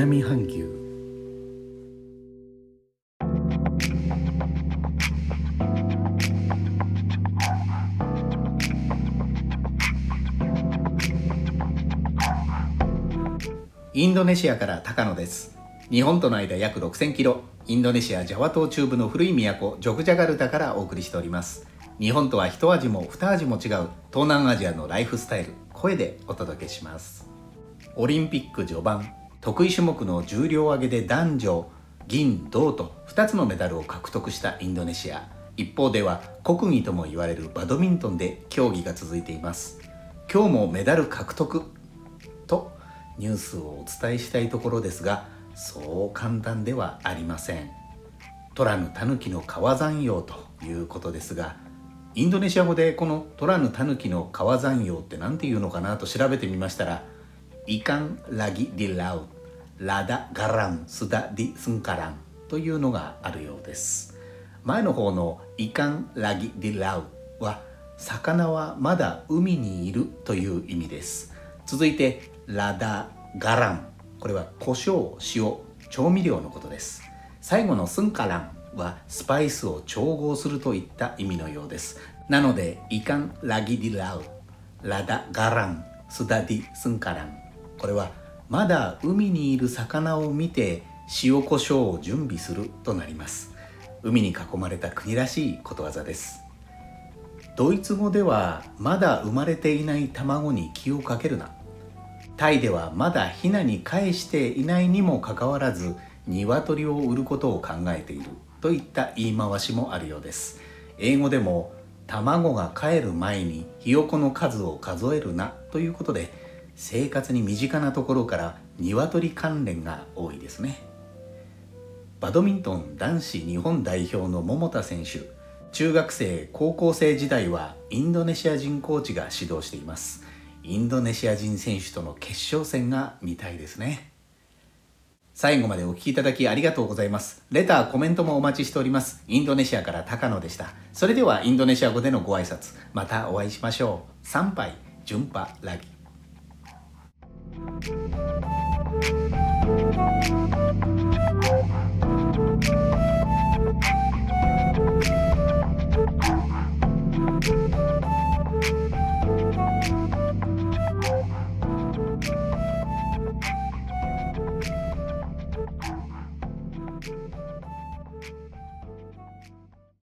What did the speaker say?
南半球。インドネシアから高野です。日本との間約6000キロ。インドネシアジャワ島中部の古い都ジョグジャガルタからお送りしております。日本とは一味も二味も違う東南アジアのライフスタイル。声でお届けします。オリンピック序盤。得意種目の重量挙げで男女銀銅と2つのメダルを獲得したインドネシア。一方では国技とも言われるバドミントンで競技が続いています。今日もメダル獲得とニュースをお伝えしたいところですがそう簡単ではありません。トラヌタヌキの川山用ということですがインドネシア語でこのトラヌタヌキの川山用って何て言うのかなと調べてみましたらIkan lagi di laut, lada garam sudah di sengkalan というのがあるようです前の方の Ikan lagi di laut は魚はまだ海にいるという意味です続いて lada garam これは胡椒塩調味料のことです最後の sengkalan はスパイスを調合するといった意味のようですなので Ikan lagi di lautラダガランスダディスンカランこれはまだ海にいる魚を見て塩コショウを準備するとなります。海に囲まれた国らしいことわざです。ドイツ語ではまだ生まれていない卵に気をかけるな。タイではまだヒナに返していないにもかかわらず鶏を売ることを考えている。といった言い回しもあるようです。英語でも卵が帰る前にひよこの数を数えるな。ということで生活に身近なところから鶏関連が多いですね。バドミントン男子日本代表の桃田選手中学生高校生時代はインドネシア人コーチが指導しています。インドネシア人選手との決勝戦が見たいですね。最後までお聴きいただきありがとうございます。レターコメントもお待ちしております。インドネシアから高野でした。それではインドネシア語でのご挨拶またお会いしましょう。参拝順波ラギ。Thank you.